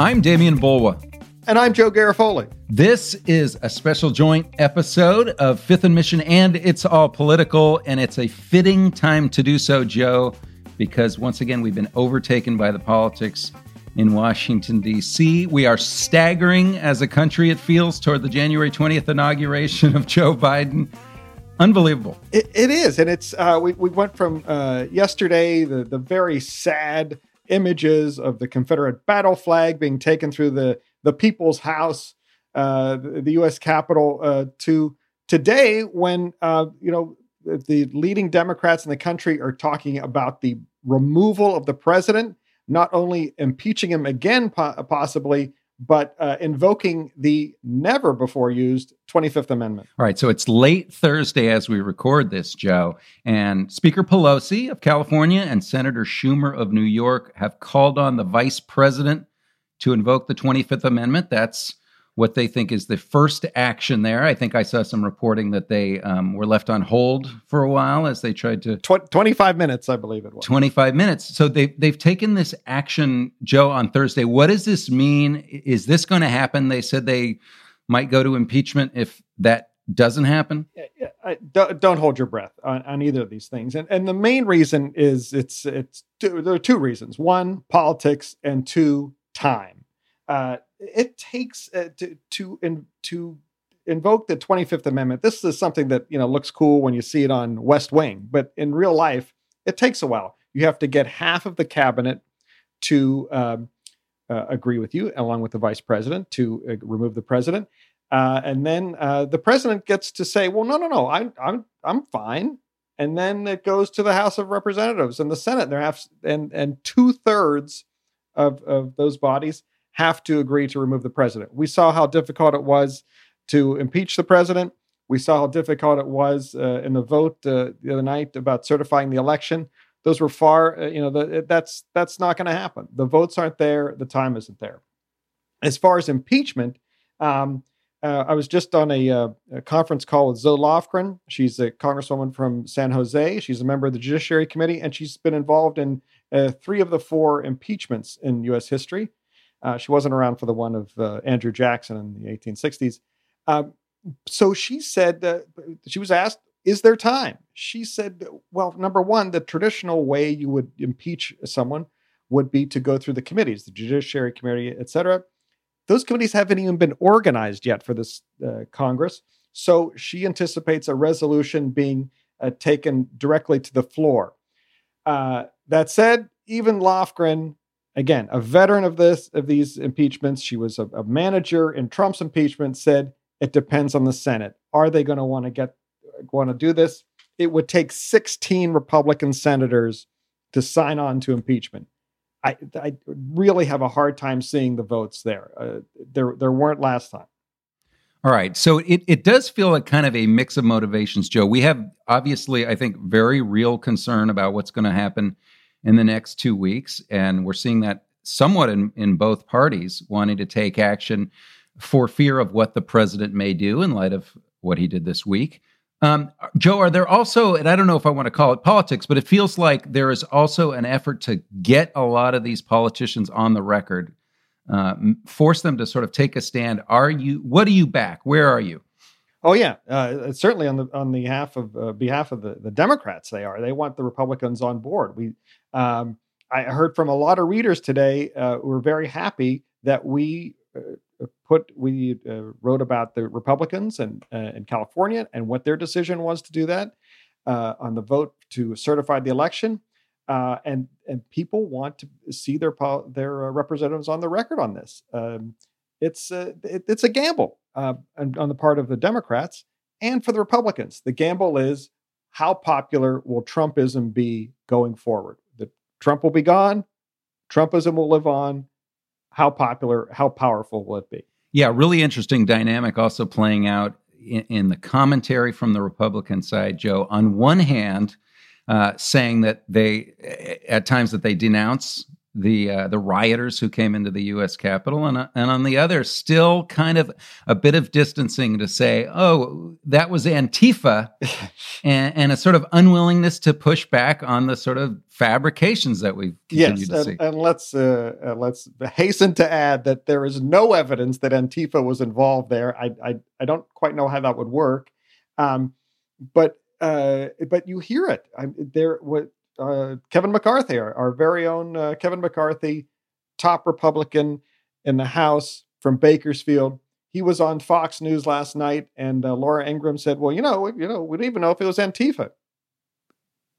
I'm Demian Bulwa. And I'm Joe Garofoli. This is a special joint episode of Fifth and Mission, and it's all political, and it's a fitting time to do so, Joe, because once again, we've been overtaken by the politics in Washington, D.C. We are staggering as a country, it feels, toward the January 20th inauguration of Joe Biden. Unbelievable. it, it is. And it's, uh, we, we went from uh, yesterday, the, the very sad images of the Confederate battle flag being taken through the, the people's house, uh, the, the, U.S. Capitol, uh, to today when, uh, you know, the leading Democrats in the country are talking about the removal of the president, not only impeaching him again, po- possibly, but uh, invoking the never before used 25th Amendment. All right. So it's late Thursday as we record this, Joe. And Speaker Pelosi of California and Senator Schumer of New York have called on the vice president to invoke the 25th Amendment. That's what they think is the first action there. I think I saw some reporting that they um, were left on hold for a while as they tried to. Tw- 25 minutes, I believe it was. 25 minutes. So they, they've taken this action, Joe, on Thursday. What does this mean? Is this going to happen? They said they might go to impeachment if that doesn't happen. I, don't, don't hold your breath on, on, either of these things. And, and the main reason is it's, it's two, there are two reasons one, politics, and two, time. Uh, it takes uh, to to in, to invoke the 25th amendment. This is something that you know looks cool when you see it on west wing but in real life it takes a while. You have to get half of the cabinet to um, uh, agree with you along with the vice president to uh, remove the president. Uh, and then uh, the president gets to say well no no no I'm, I'm i'm fine. And then it goes to the house of representatives and the senate. And, have, and, and two-thirds of, of those bodies have to agree to remove the president. We saw how difficult it was to impeach the president. We saw how difficult it was uh, in the vote uh, the other night about certifying the election. Those were far, uh, you know, the, that's that's not going to happen. The votes aren't there. The time isn't there. As far as impeachment, um, uh, I was just on a, uh, a, conference call with Zoe Lofgren. She's a congresswoman from San Jose. She's a member of the Judiciary Committee, and she's been involved in uh, three of the four impeachments in U.S. history. Uh, she wasn't around for the one of uh, Andrew Jackson in the 1860s. Um, so she said, uh, she was asked, is there time? She said, well, number one, the traditional way you would impeach someone would be to go through the committees, the Judiciary Committee, et cetera. Those committees haven't even been organized yet for this uh, Congress. So she anticipates a resolution being uh, taken directly to the floor. Uh, that said, even Lofgren again, a veteran of this of these impeachments. She was a, a manager in Trump's impeachment. Said it depends on the Senate. Are they going to want to get want to do this? It would take 16 Republican senators to sign on to impeachment. I, I really have a hard time seeing the votes there. Uh, there there weren't last time. All right. So it, it does feel like kind of a mix of motivations, Joe. We have obviously, I think, very real concern about what's going to happen in the next two weeks. And we're seeing that somewhat in, in both parties wanting to take action for fear of what the president may do in light of what he did this week. Um, Joe, are there also, and I don't know if I want to call it politics, but it feels like there is also an effort to get a lot of these politicians on the record, uh, force them to sort of take a stand. Are you, what are you back? Where are you? Oh yeah, uh, certainly on the on the behalf of uh, behalf of the, the Democrats, they are. They want the Republicans on board. We, um, I heard from a lot of readers today uh, who were very happy that we uh, put we uh, wrote about the Republicans and uh, in California and what their decision was to do that on the vote to certify the election. and and people want to see their their representatives on the record on this. Um, it's it, it's a gamble uh, on the part of the Democrats and for the Republicans. The gamble is how popular will Trumpism be going forward? Trump will be gone. Trumpism will live on. How popular, how powerful will it be? Yeah, really interesting dynamic also playing out in, in the commentary from the Republican side, Joe. On one hand, uh, saying that they, at times, that they denounce the uh, the rioters who came into the U.S. Capitol, and uh, and on the other, still kind of a bit of distancing to say, oh, that was Antifa, and, and, a sort of unwillingness to push back on the sort of fabrications that we've continued yes, to and, see. And let's uh, uh, let's hasten to add that there is no evidence that Antifa was involved there. I I, I don't quite know how that would work, um, but uh, but you hear it. I, there what uh, Kevin McCarthy, our, our very own uh, Kevin McCarthy, top Republican in the House from Bakersfield. He was on Fox News last night, and uh, Laura Ingraham said, "Well, you know, you know, we don't even know if it was Antifa."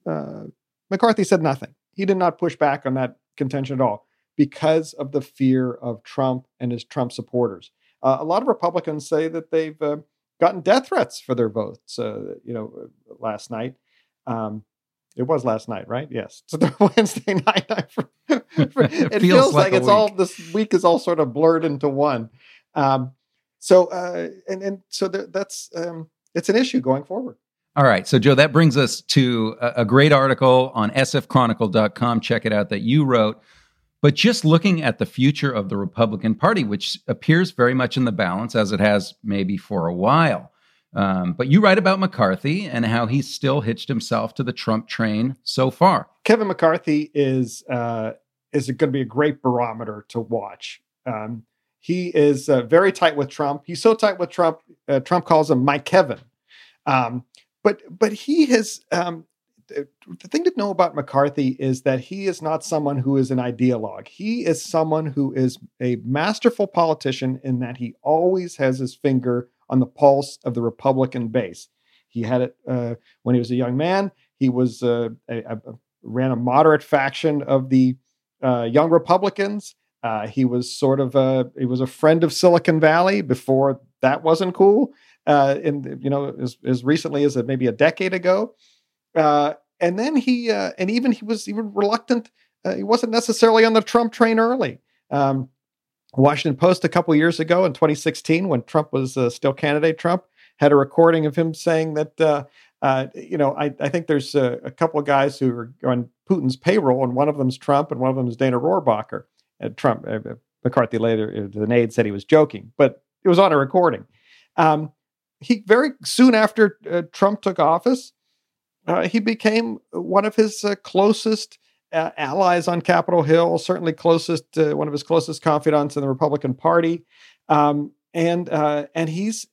Uh, McCarthy said nothing. He did not push back on that contention at all because of the fear of Trump and his Trump supporters. Uh, a lot of Republicans say that they've uh, gotten death threats for their votes. you know, last night. Um, it was last night, right? Yes. So Wednesday night. For, it, it, feels, feels like, like it's week. all this week is all sort of blurred into one. Um, so uh, and and so th- that's um, it's an issue going forward. All right. So, Joe, that brings us to a, a great article on sfchronicle.com. Check it out that you wrote. But just looking at the future of the Republican Party, which appears very much in the balance as it has maybe for a while. Um, but you write about McCarthy and how he's still hitched himself to the Trump train so far. Kevin McCarthy is uh, is going to be a great barometer to watch. Um, he is uh, very tight with Trump. He's so tight with Trump. Uh, Trump calls him my Kevin. Um, but but he has um, the thing to know about McCarthy is that he is not someone who is an ideologue. He is someone who is a masterful politician in that he always has his finger on the pulse of the Republican base. He had it uh, when he was a young man. He was uh, a, a, ran a moderate faction of the uh, Young Republicans. Uh, he was sort of a he was a friend of Silicon Valley before that wasn't cool. Uh, in you know as, as recently as maybe a decade ago, uh, and then he and even he was even reluctant. he wasn't necessarily on the Trump train early. Um, Washington Post a couple years ago in 2016, when Trump was uh, still candidate Trump, had a recording of him saying that, uh, uh, you know, I, I think there's a, a, couple of guys who are on Putin's payroll, and one of them's Trump, and one of them is Dana Rohrabacher. And Trump, uh, uh, McCarthy later, uh, the aide said he was joking, but it was on a recording. Um, he very soon after Trump took office, he became one of his closest uh, allies on Capitol Hill, certainly closest, uh, one of his closest confidants in the Republican Party, um, and uh, and he's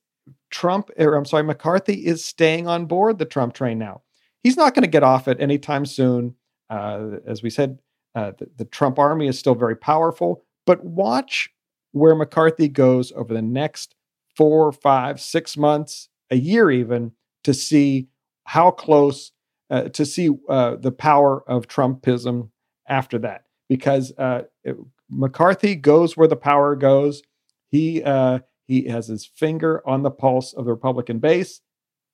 Trump, or I'm sorry, McCarthy is staying on board the Trump train now. He's not going to get off it anytime soon. Uh, as we said, uh, the, the Trump army is still very powerful, but watch where McCarthy goes over the next four, five, six months, a year even, to see how close uh, to see uh, the power of Trumpism after that, because uh, it, McCarthy goes where the power goes. He uh, he has his finger on the pulse of the Republican base,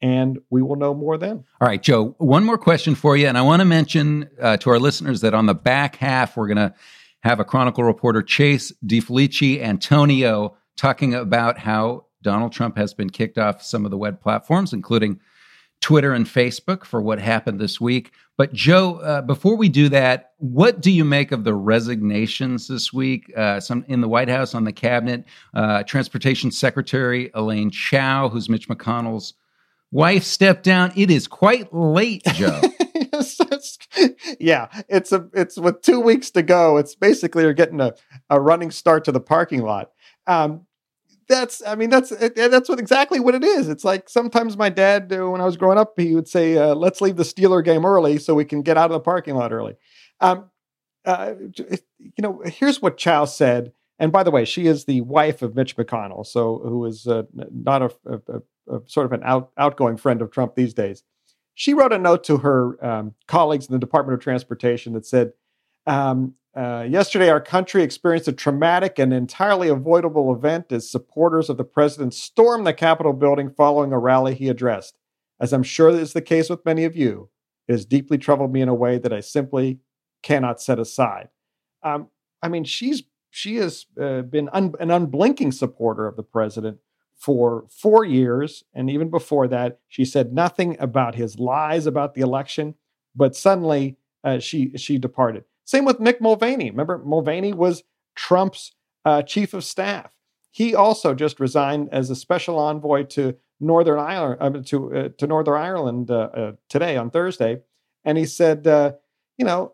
and we will know more then. All right, Joe. One more question for you, and I want to mention uh, to our listeners that on the back half we're going to have a Chronicle reporter, Chase DiFeliciantonio, talking about how Donald Trump has been kicked off some of the web platforms, including Twitter and Facebook for what happened this week. But Joe, uh, before we do that, what do you make of the resignations this week? Uh, some in the White House on the cabinet, uh, Transportation Secretary Elaine Chao, who's Mitch McConnell's wife, stepped down. It is quite late, Joe. yeah, it's a it's with two weeks to go. It's basically you're getting a, a running start to the parking lot. Um, that's i mean that's that's what exactly what it is. It's like sometimes my dad uh, when i was growing up he would say uh, let's leave the steeler game early so we can get out of the parking lot early. Um, uh, you know here's what chao said and by the way she is the wife of mitch mcconnell so who is uh, not a, a, a, sort of an out, outgoing friend of trump these days. She wrote a note to her um, colleagues in the department of transportation that said um, uh, yesterday, our country experienced a traumatic and entirely avoidable event as supporters of the president stormed the Capitol building following a rally he addressed. As I'm sure is the case with many of you, it has deeply troubled me in a way that I simply cannot set aside. Um, I mean, she's she has uh, been un, an unblinking supporter of the president for four years, and even before that, she said nothing about his lies about the election. But suddenly, uh, she she departed. Same with Mick Mulvaney. Remember, Mulvaney was Trump's uh, chief of staff. He also just resigned as a special envoy to Northern Ireland uh, to uh, to Northern Ireland uh, uh, today on Thursday, and he said, you know,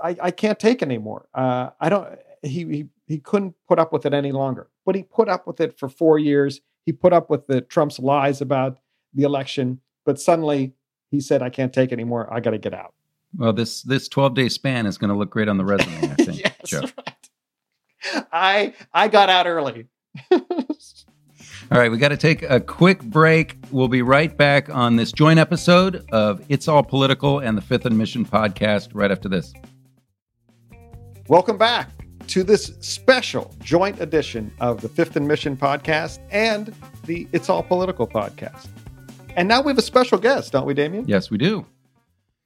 I, I can't take anymore. I don't. He, he he couldn't put up with it any longer. But he put up with it for four years. He put up with the Trump's lies about the election. But suddenly he said, "I can't take anymore. I got to get out." Well, this this twelve day span is going to look great on the resume. I think. yes, Joe. Right. I I got out early. All right, we got to take a quick break. We'll be right back on this joint episode of It's All Political and the Fifth and Mission podcast right after this. Welcome back to this special joint edition of the Fifth and Mission podcast and the It's All Political podcast. And now we have a special guest, don't we, Demian? Yes, we do.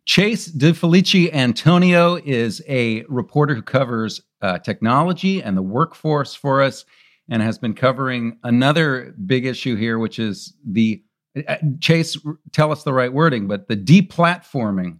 Chase DiFeliciantonio is a reporter who covers uh, technology and the workforce for us and has been covering another big issue here, which is the uh, Chase, tell us the right wording, but the deplatforming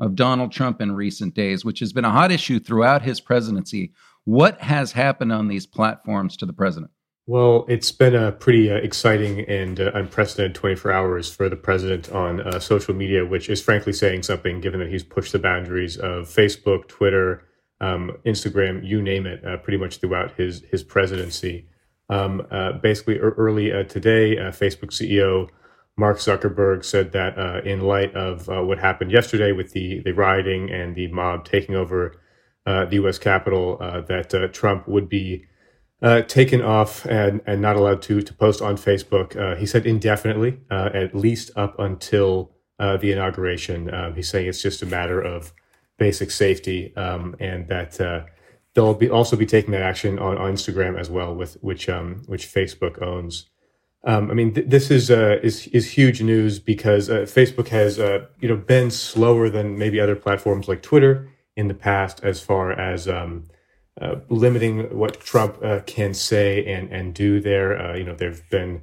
of Donald Trump in recent days, which has been a hot issue throughout his presidency. What has happened on these platforms to the president? Well, it's been a pretty uh, exciting and uh, unprecedented 24 hours for the president on uh, social media, which is frankly saying something given that he's pushed the boundaries of Facebook, Twitter, um, Instagram, you name it, uh, pretty much throughout his, his presidency. Um, uh, basically, early uh, today, Facebook CEO Mark Zuckerberg said that in light of what happened yesterday with the, the rioting and the mob taking over the U.S. Capitol, that Trump would be uh, taken off and, and not allowed to to post on Facebook. Uh, he said indefinitely, uh, at least up until uh, the inauguration. Um, he's saying it's just a matter of basic safety, um, and that uh, they'll be also be taking that action on, on Instagram as well, with which um, which Facebook owns. Um, I mean, th- this is uh, is is huge news because Facebook has you know been slower than maybe other platforms like Twitter in the past as far as um, uh, limiting what Trump uh, can say and and do there. Uh, you know, there've been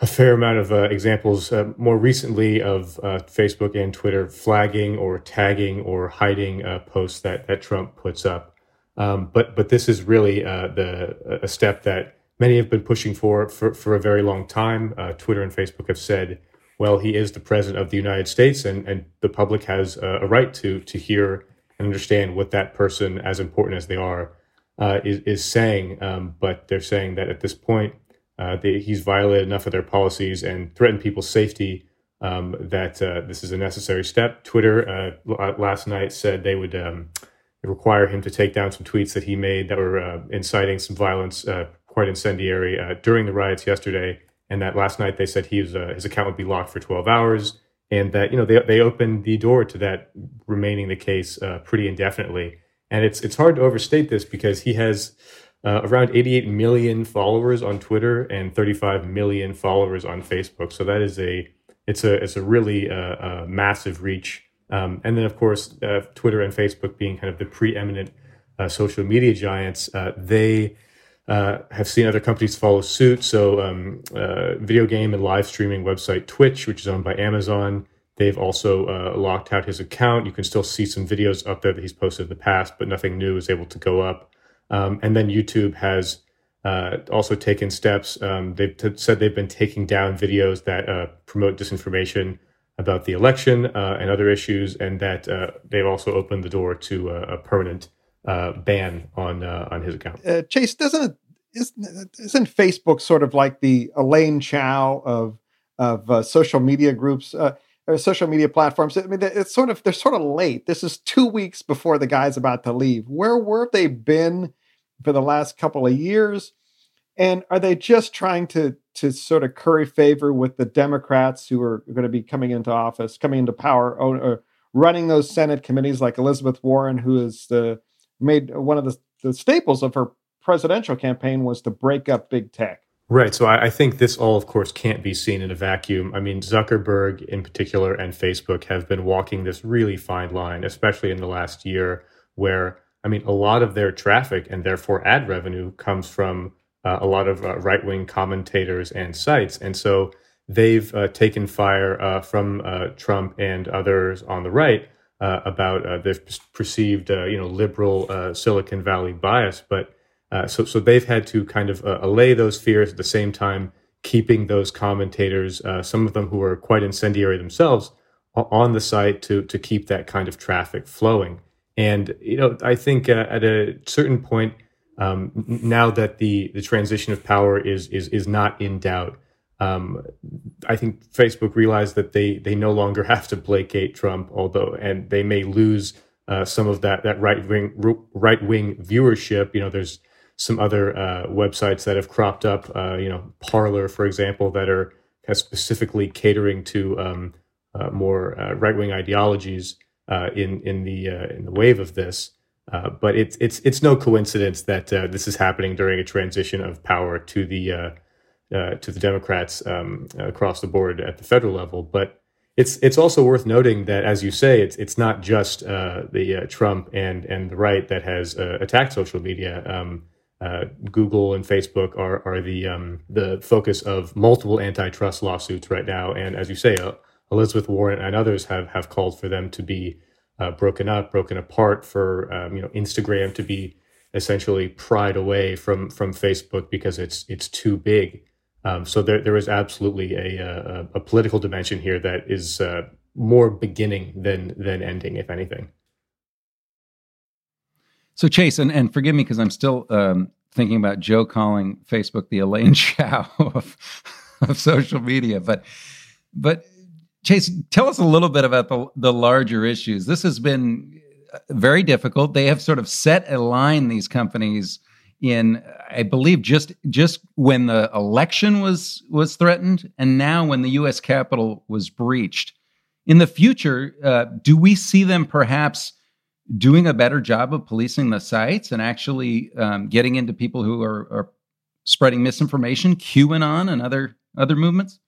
a fair amount of uh, examples uh, more recently of Facebook and Twitter flagging or tagging or hiding posts that that Trump puts up. Um, but but this is really the a step that many have been pushing for for, for a very long time. Twitter and Facebook have said. Well, he is the president of the United States, and, and the public has a right to to hear and understand what that person, as important as they are, uh, is, is saying, um, but they're saying that at this point, uh, they, he's violated enough of their policies and threatened people's safety um, that uh, this is a necessary step. Twitter uh, last night said they would um, require him to take down some tweets that he made that were uh, inciting some violence, quite incendiary, during the riots yesterday. And that last night they said he was, his account would be locked for 12 hours, and that you know they they opened the door to that remaining the case pretty indefinitely. And it's it's hard to overstate this because he has uh, around 88 million followers on Twitter and 35 million followers on Facebook. So that is a it's a it's a really uh, massive reach. Um, and then of course uh, Twitter and Facebook being kind of the preeminent uh, social media giants, uh, they uh, have seen other companies follow suit. So um, video game and live streaming website Twitch, which is owned by Amazon. They've also uh, locked out his account. You can still see some videos up there that he's posted in the past, but nothing new is able to go up. Um, and then YouTube has uh, also taken steps. Um, they've t- said they've been taking down videos that uh, promote disinformation about the election uh, and other issues, and that uh, they've also opened the door to a, a permanent uh, ban on on his account. Chase, doesn't isn't, isn't Facebook sort of like the Elaine Chao of of social media groups? Or social media platforms. I mean, it's sort of they're sort of late. This is two weeks before the guy's about to leave. Where have they been for the last couple of years? And are they just trying to to sort of curry favor with the Democrats who are going to be coming into office, coming into power, or running those Senate committees like Elizabeth Warren, who has made one of the, the staples of her presidential campaign was to break up big tech. Right. So I, I, think this all, of course, can't be seen in a vacuum. I mean, Zuckerberg in particular and Facebook have been walking this really fine line, especially in the last year, where I mean, a lot of their traffic and therefore ad revenue comes from uh, a lot of uh, right wing commentators and sites. And so they've uh, taken fire uh, from uh, Trump and others on the right uh, about their perceived, you know, liberal Silicon Valley bias. But so, so they've had to kind of allay those fears at the same time, keeping those commentators, some of them who are quite incendiary themselves, on the site to to keep that kind of traffic flowing. And you know, I think uh, at a certain point, um, now that the the transition of power is is is not in doubt, um, I think Facebook realized that they they no longer have to placate Trump, although and they may lose uh, some of that that right wing right wing viewership. You know, there's some other uh, websites that have cropped up. Uh, you know, Parler, for example, that are kind of specifically catering to um, uh, more uh, right wing ideologies uh, in in the in the wave of this. but it's it's it's no coincidence that this is happening during a transition of power to the uh, to the Democrats um, across the board at the federal level. But it's it's also worth noting that, as you say, it's it's not just uh, the uh, Trump and and the right that has attacked social media. Um, Google and Facebook are are the um, the focus of multiple antitrust lawsuits right now, and as you say, Elizabeth Warren and others have have called for them to be uh, broken up, broken apart, for um, you know Instagram to be essentially pried away from from Facebook because it's it's too big. Um, so there there is absolutely a, a, a political dimension here that is uh, more beginning than than ending, if anything. So Chase, and, and forgive me because I'm still um, thinking about Joe calling Facebook the Elaine Chao of, of social media, but but Chase, tell us a little bit about the, the larger issues. This has been uh, very difficult. They have sort of set a line, these companies, in I believe just just when the election was was threatened, and now when the U.S. Capitol was breached. In the future, uh, do we see them perhaps doing a better job of policing the sites and actually um, getting into people who are, are spreading misinformation, QAnon, and other other movements?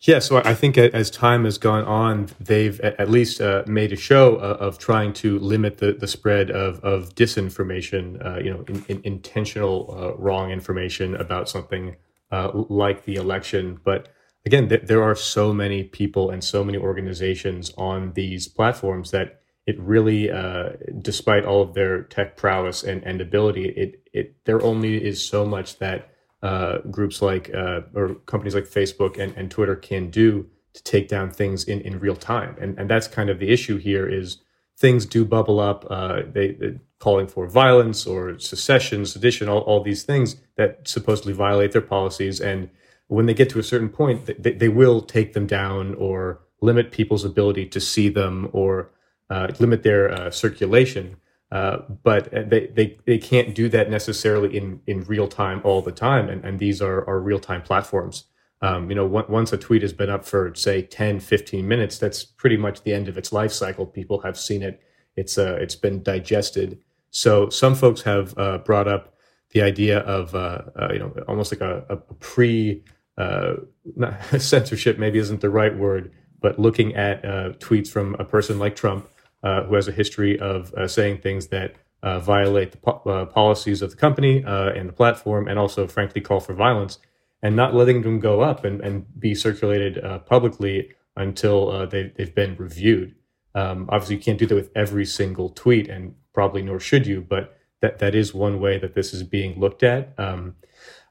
Yeah, so I think as time has gone on, they've at least uh, made a show of trying to limit the, the spread of, of disinformation, uh, you know, in, in intentional uh, wrong information about something uh, like the election. But again, th- there are so many people and so many organizations on these platforms that it really, uh, despite all of their tech prowess and, and ability, it, it there only is so much that uh, groups like uh, or companies like Facebook and, and Twitter can do to take down things in, in real time. And, and that's kind of the issue here is things do bubble up, uh, they, calling for violence or secession, sedition, all, all these things that supposedly violate their policies. And when they get to a certain point, they, they will take them down or limit people's ability to see them or limit their uh, circulation. Uh, but they, they, they can't do that necessarily in, in real time all the time. And, and these are, are real time platforms. Um, you know, once a tweet has been up for say 10, 15 minutes, that's pretty much the end of its life cycle. People have seen it. It's, uh, it's been digested. So some folks have uh, brought up the idea of, uh, uh you know, almost like a, a pre uh, censorship, maybe isn't the right word, but looking at tweets from a person like Trump uh, who has a history of uh, saying things that uh, violate the po- uh, policies of the company and the platform, and also, frankly, call for violence, and not letting them go up and, and be circulated publicly until they, have been reviewed. Um, obviously, you can't do that with every single tweet, and probably nor should you, but that, that is one way that this is being looked at. Um,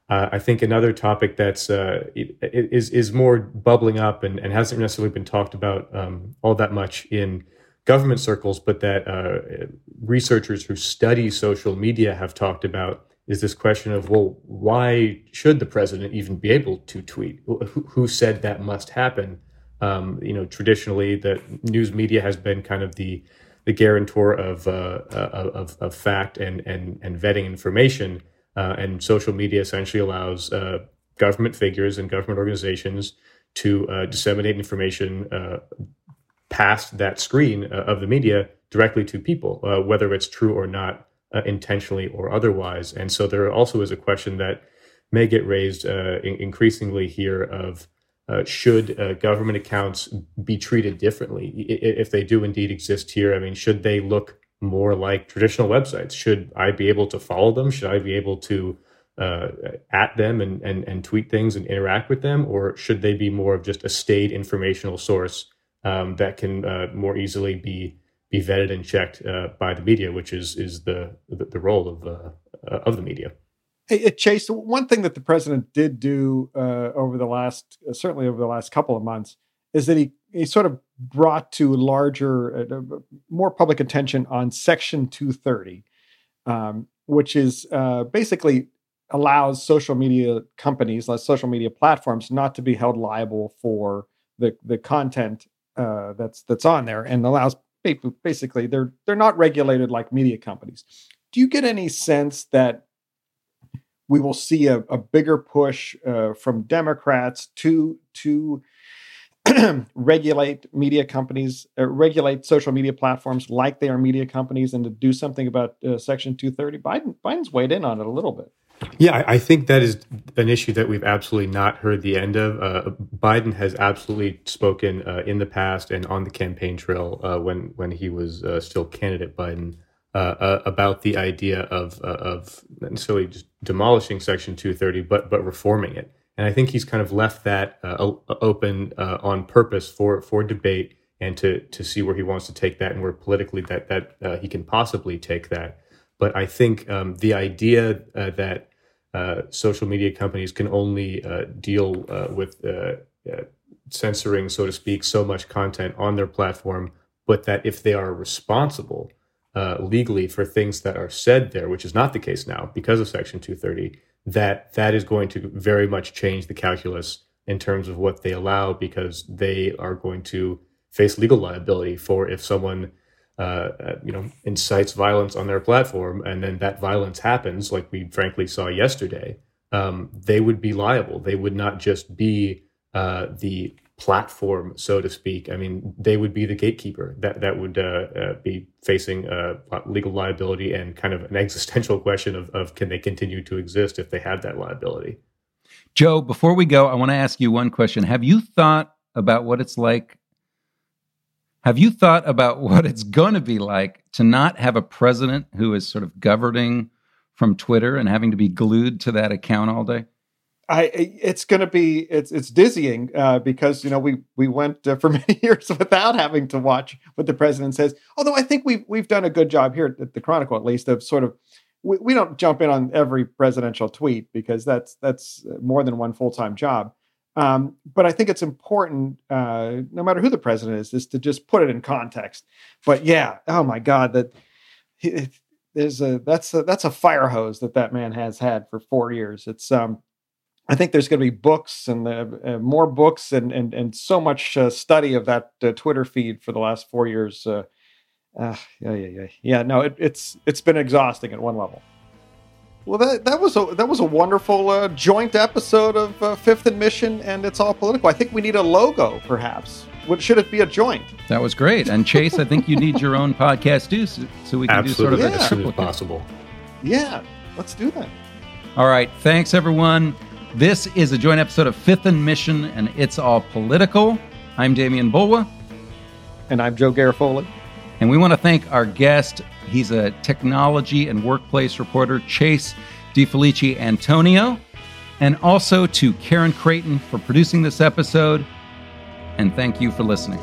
uh, I think another topic that's uh, is is more bubbling up and, and hasn't necessarily been talked about um, all that much in government circles, but that uh, researchers who study social media have talked about is this question of, well, why should the president even be able to tweet? Who, said that must happen? Um, you know, traditionally, the news media has been kind of the the guarantor of uh, uh of, of fact and and and vetting information, uh, and social media essentially allows uh, government figures and government organizations to uh, disseminate information past that screen uh, of the media directly to people, uh, whether it's true or not, uh, intentionally or otherwise. And so there also is a question that may get raised in- increasingly here of uh, should uh, government accounts be treated differently if they do indeed exist here? I mean, should they look more like traditional websites? Should I be able to follow them? Should I be able to uh, at them and, and, and tweet things and interact with them? Or should they be more of just a staid informational source um, that can uh, more easily be be vetted and checked uh, by the media, which is is the the, the role of uh, of the media? Hey, Chase, one thing that the president did do uh, over the last, certainly over the last couple of months, is that he he sort of brought to larger, uh, more public attention on Section 230, um, which is uh, basically allows social media companies, social media platforms, not to be held liable for the the content uh, that's that's on there, and allows basically they're they're not regulated like media companies. Do you get any sense that we will see a, a bigger push uh, from Democrats to to regulate media companies, uh, regulate social media platforms like they are media companies, and to do something about uh, Section 230. Biden Biden's weighed in on it a little bit. Yeah, I think that is an issue that we've absolutely not heard the end of. Uh, Biden has absolutely spoken uh, in the past and on the campaign trail uh, when when he was uh, still candidate Biden uh, about the idea of of necessarily just demolishing Section 230, but but reforming it. And I think he's kind of left that uh, open uh, on purpose for for debate and to to see where he wants to take that and where politically that that uh, he can possibly take that. But I think um, the idea uh, that uh, social media companies can only uh, deal with censoring, so to speak, so much content on their platform, but that if they are responsible legally for things that are said there, which is not the case now because of Section 230 that that is going to very much change the calculus in terms of what they allow because they are going to face legal liability for if someone uh, uh, you know incites violence on their platform and then that violence happens like we frankly saw yesterday um, they would be liable they would not just be uh, the platform, so to speak. I mean, they would be the gatekeeper that that would uh, uh, be facing uh, legal liability and kind of an existential question of, of can they continue to exist if they have that liability. Joe, before we go, I want to ask you one question. Have you thought about what it's like? Have you thought about what it's going to be like to not have a president who is sort of governing from Twitter and having to be glued to that account all day? I it's going to be it's it's dizzying uh, because you know we we went uh, for many years without having to watch what the president says. Although I think we've we've done a good job here at the Chronicle at least of sort of we, we don't jump in on every presidential tweet because that's that's more than one full time job. Um, but I think it's important, uh, no matter who the president is, is to just put it in context. But yeah, oh my God, that there's a that's a that's a fire hose that that man has had for four years. It's um I think there's going to be books and uh, more books and and and so much uh, study of that uh, Twitter feed for the last four years. Uh, yeah, yeah, yeah, yeah. No, it, it's it's been exhausting at one level. Well, that that was a that was a wonderful uh, joint episode of Fifth and Mission, and it's all political. I think we need a logo, perhaps. What should it be a joint? That was great. And Chase, I think you need your own podcast too, so, so we can Absolutely. do sort of yeah. as soon as possible. Yeah, let's do that. All right. Thanks, everyone. This is a joint episode of Fifth and Mission, and it's all political. I'm Demian Bulwa. And I'm Joe Garofoli. And we want to thank our guest. He's a technology and workplace reporter, Chase DiFeliciantonio. And also to Karen Creighton for producing this episode. And thank you for listening.